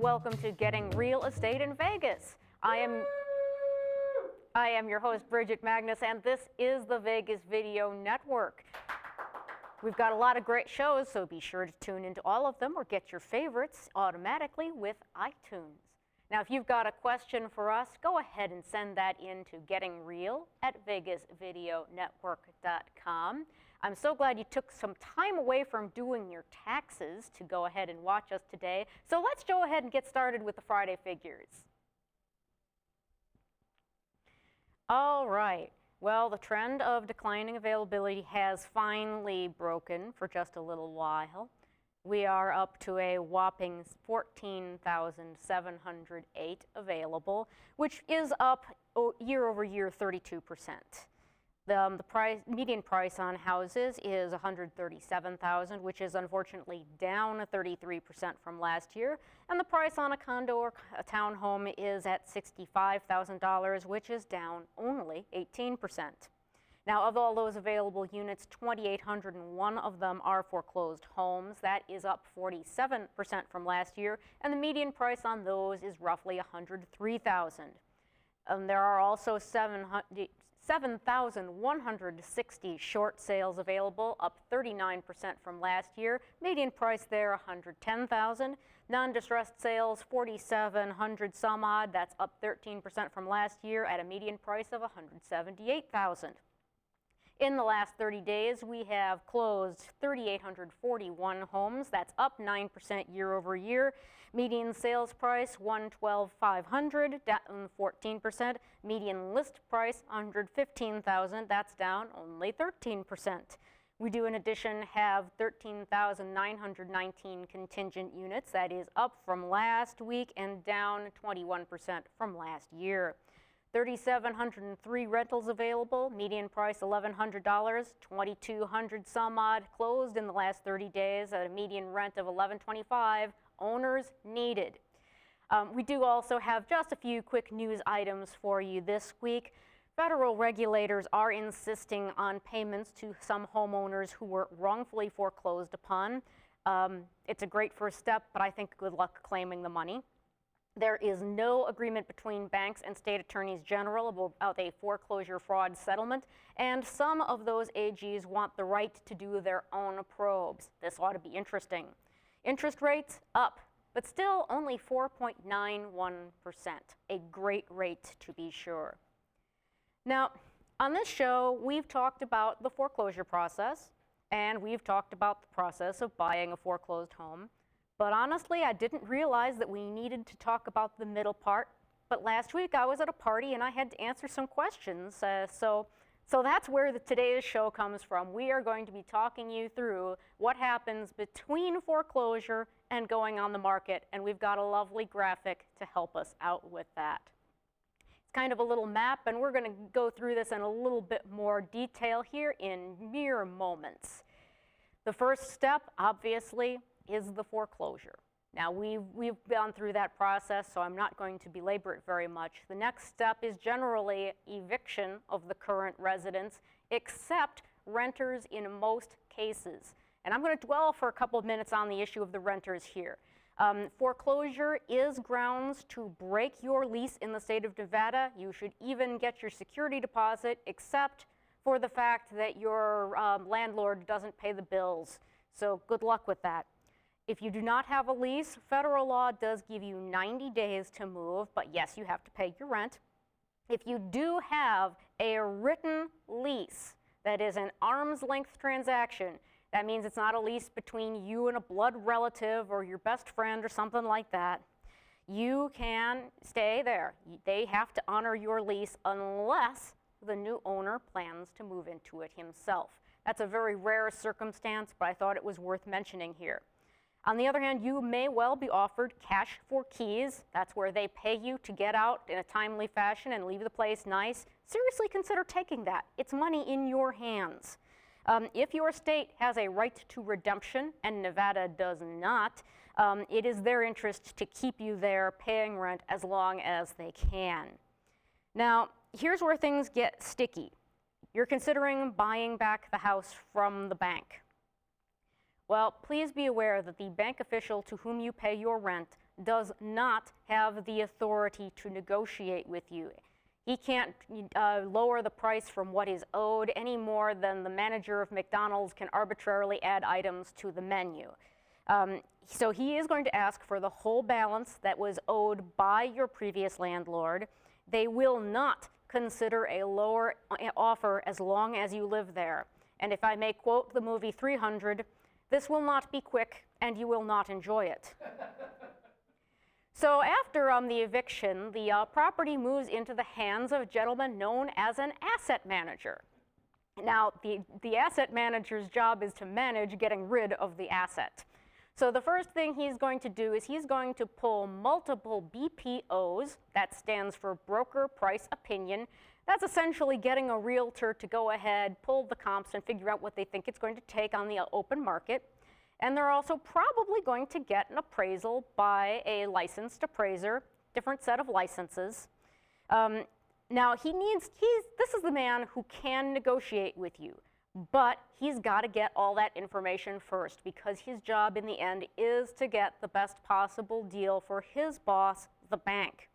welcome to Getting Real Estate in Vegas. I am I am your host Bridget Magnus and this is the Vegas Video Network. We've got a lot of great shows, so be sure to tune into all of them or get your favorites automatically with iTunes. Now, if you've got a question for us, go ahead and send that in to gettingreal at vegasvideonetwork.com. I'm so glad you took some time away from doing your taxes to go ahead and watch us today. So let's go ahead and get started with the Friday figures. All right. Well, the trend of declining availability has finally broken for just a little while. We are up to a whopping 14,708 available, which is up year over year 32 percent. The, um, the price, median price on houses is 137,000, which is unfortunately down 33% from last year. And the price on a condo or a townhome is at $65,000, which is down only 18%. Now, of all those available units, 2,801 of them are foreclosed homes. That is up 47% from last year, and the median price on those is roughly 103,000. Um, there are also 7,160 short sales available, up 39% from last year. Median price there 110,000. Non-distressed sales 4,700 some odd. That's up 13% from last year at a median price of 178,000. In the last 30 days, we have closed 3,841 homes. That's up 9% year over year. Median sales price 112,500, down 14%. Median list price 115,000. That's down only 13%. We do, in addition, have 13,919 contingent units. That is up from last week and down 21% from last year. 3,703 rentals available, median price $1,100, 2,200 some odd closed in the last 30 days at a median rent of 1125. Owners needed. Um, we do also have just a few quick news items for you this week. Federal regulators are insisting on payments to some homeowners who were wrongfully foreclosed upon. Um, it's a great first step, but I think good luck claiming the money. There is no agreement between banks and state attorneys general about a foreclosure fraud settlement, and some of those AGs want the right to do their own probes. This ought to be interesting. Interest rates up, but still only 4.91%, a great rate to be sure. Now, on this show, we've talked about the foreclosure process, and we've talked about the process of buying a foreclosed home. But honestly, I didn't realize that we needed to talk about the middle part. But last week I was at a party and I had to answer some questions. Uh, so, so that's where the, today's show comes from. We are going to be talking you through what happens between foreclosure and going on the market. And we've got a lovely graphic to help us out with that. It's kind of a little map, and we're going to go through this in a little bit more detail here in mere moments. The first step, obviously, is the foreclosure. Now, we've, we've gone through that process, so I'm not going to belabor it very much. The next step is generally eviction of the current residents, except renters in most cases. And I'm going to dwell for a couple of minutes on the issue of the renters here. Um, foreclosure is grounds to break your lease in the state of Nevada. You should even get your security deposit, except for the fact that your um, landlord doesn't pay the bills. So good luck with that. If you do not have a lease, federal law does give you 90 days to move, but yes, you have to pay your rent. If you do have a written lease that is an arm's length transaction, that means it's not a lease between you and a blood relative or your best friend or something like that. You can stay there. They have to honor your lease unless the new owner plans to move into it himself. That's a very rare circumstance, but I thought it was worth mentioning here. On the other hand, you may well be offered cash for keys. That's where they pay you to get out in a timely fashion and leave the place nice. Seriously consider taking that. It's money in your hands. Um, if your state has a right to redemption and Nevada does not, um, it is their interest to keep you there paying rent as long as they can. Now, here's where things get sticky. You're considering buying back the house from the bank. Well, please be aware that the bank official to whom you pay your rent does not have the authority to negotiate with you. He can't uh, lower the price from what is owed any more than the manager of McDonald's can arbitrarily add items to the menu. Um, so he is going to ask for the whole balance that was owed by your previous landlord. They will not consider a lower uh, offer as long as you live there. And if I may quote the movie 300, this will not be quick and you will not enjoy it. so after um, the eviction, the uh, property moves into the hands of a gentleman known as an asset manager. Now, the, the asset manager's job is to manage getting rid of the asset. So the first thing he's going to do is he's going to pull multiple BPOs, that stands for broker price opinion. That's essentially getting a realtor to go ahead, pull the comps, and figure out what they think it's going to take on the open market. And they're also probably going to get an appraisal by a licensed appraiser, different set of licenses. Um, now he needs, he's, this is the man who can negotiate with you. But he's got to get all that information first because his job in the end is to get the best possible deal for his boss, the bank.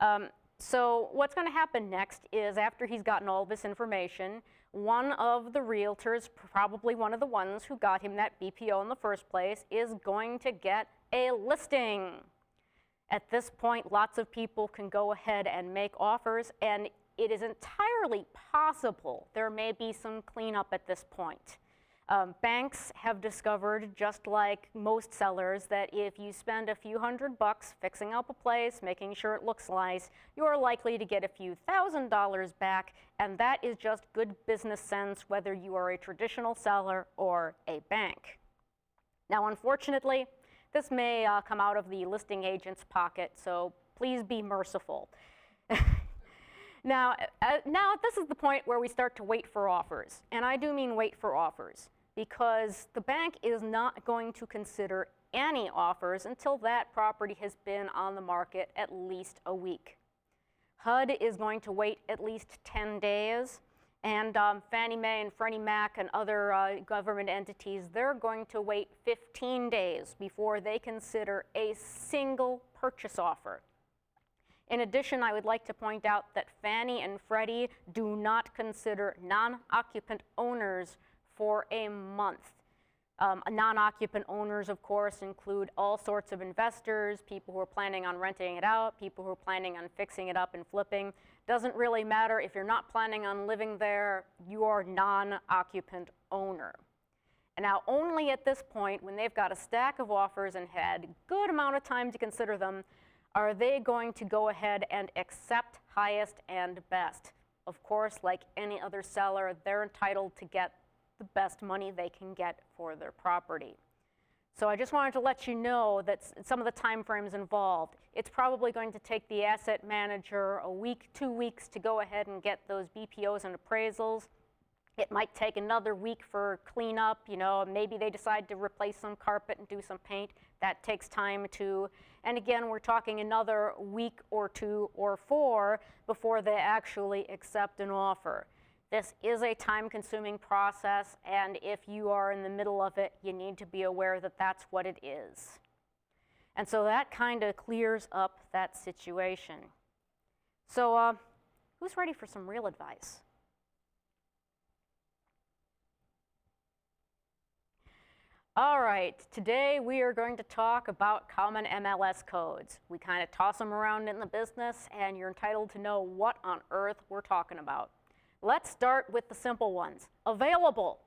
Um, so what's going to happen next is after he's gotten all this information, one of the realtors, probably one of the ones who got him that BPO in the first place, is going to get a listing. At this point, lots of people can go ahead and make offers, and it is entirely possible there may be some cleanup at this point. Um, banks have discovered, just like most sellers, that if you spend a few hundred bucks fixing up a place, making sure it looks nice, you're likely to get a few thousand dollars back, and that is just good business sense whether you are a traditional seller or a bank. Now, unfortunately, this may uh, come out of the listing agent's pocket, so please be merciful. Now, uh, now this is the point where we start to wait for offers. And I do mean wait for offers because the bank is not going to consider any offers until that property has been on the market at least a week. HUD is going to wait at least 10 days, and um, Fannie Mae and Freddie Mac and other uh, government entities, they're going to wait 15 days before they consider a single purchase offer. In addition, I would like to point out that Fannie and Freddie do not consider non-occupant owners for a month. Um, non-occupant owners, of course, include all sorts of investors, people who are planning on renting it out, people who are planning on fixing it up and flipping. Doesn't really matter if you're not planning on living there, you are non-occupant owner. And now only at this point, when they've got a stack of offers and had good amount of time to consider them, are they going to go ahead and accept highest and best? Of course, like any other seller, they're entitled to get the best money they can get for their property. So I just wanted to let you know that some of the time frames involved. It's probably going to take the asset manager a week, two weeks to go ahead and get those BPOs and appraisals. It might take another week for cleanup, you know, maybe they decide to replace some carpet and do some paint. That takes time too. And again, we're talking another week or two or four before they actually accept an offer. This is a time consuming process, and if you are in the middle of it, you need to be aware that that's what it is. And so that kind of clears up that situation. So, uh, who's ready for some real advice? All right, today we are going to talk about common MLS codes. We kind of toss them around in the business, and you're entitled to know what on earth we're talking about. Let's start with the simple ones. Available.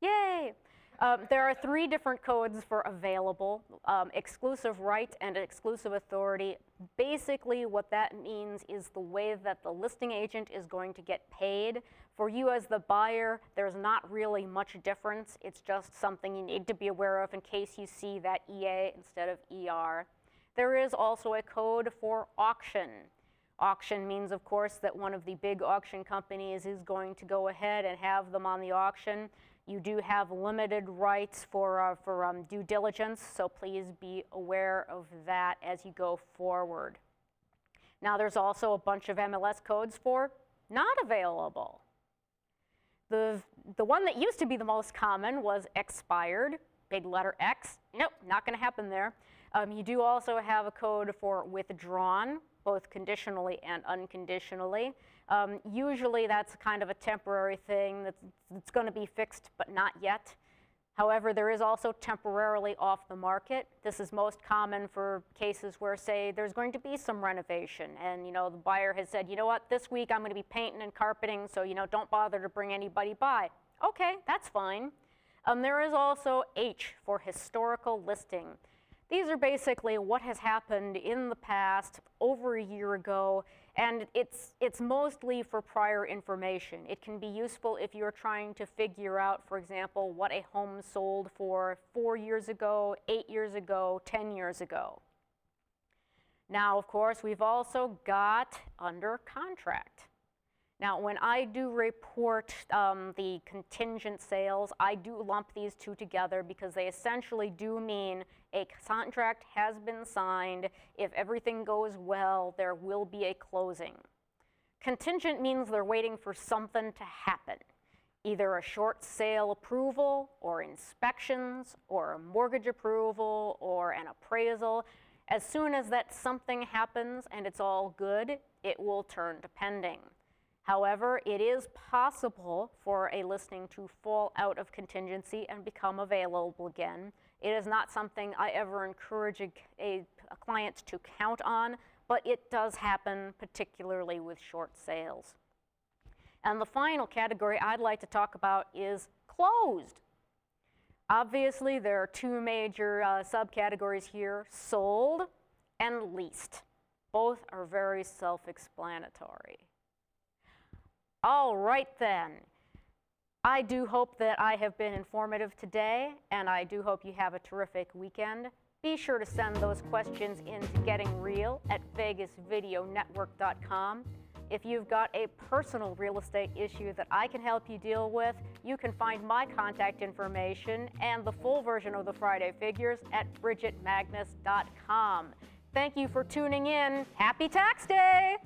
Yay! Um, there are three different codes for available, um, exclusive right and exclusive authority. Basically, what that means is the way that the listing agent is going to get paid. For you as the buyer, there's not really much difference. It's just something you need to be aware of in case you see that EA instead of ER. There is also a code for auction. Auction means, of course, that one of the big auction companies is going to go ahead and have them on the auction. You do have limited rights for, uh, for um, due diligence, so please be aware of that as you go forward. Now there's also a bunch of MLS codes for not available. The, the one that used to be the most common was expired, big letter X. Nope, not going to happen there. Um, you do also have a code for withdrawn, both conditionally and unconditionally. Um, usually that's kind of a temporary thing that's, that's going to be fixed, but not yet. However, there is also temporarily off the market. This is most common for cases where, say, there's going to be some renovation, and you know the buyer has said, you know what, this week I'm going to be painting and carpeting, so you know don't bother to bring anybody by. Okay, that's fine. Um, there is also H for historical listing. These are basically what has happened in the past over a year ago and it's, it's mostly for prior information. It can be useful if you're trying to figure out, for example, what a home sold for four years ago, eight years ago, 10 years ago. Now, of course, we've also got under contract. Now, when I do report um, the contingent sales, I do lump these two together because they essentially do mean a contract has been signed. If everything goes well, there will be a closing. Contingent means they're waiting for something to happen, either a short sale approval, or inspections, or a mortgage approval, or an appraisal. As soon as that something happens and it's all good, it will turn to pending. However, it is possible for a listing to fall out of contingency and become available again. It is not something I ever encourage a, a, a client to count on, but it does happen, particularly with short sales. And the final category I'd like to talk about is closed. Obviously, there are two major uh, subcategories here sold and leased. Both are very self explanatory. All right then. I do hope that I have been informative today, and I do hope you have a terrific weekend. Be sure to send those questions in to Getting Real at VegasVideoNetwork.com. If you've got a personal real estate issue that I can help you deal with, you can find my contact information and the full version of the Friday Figures at BridgetMagnus.com. Thank you for tuning in. Happy Tax Day!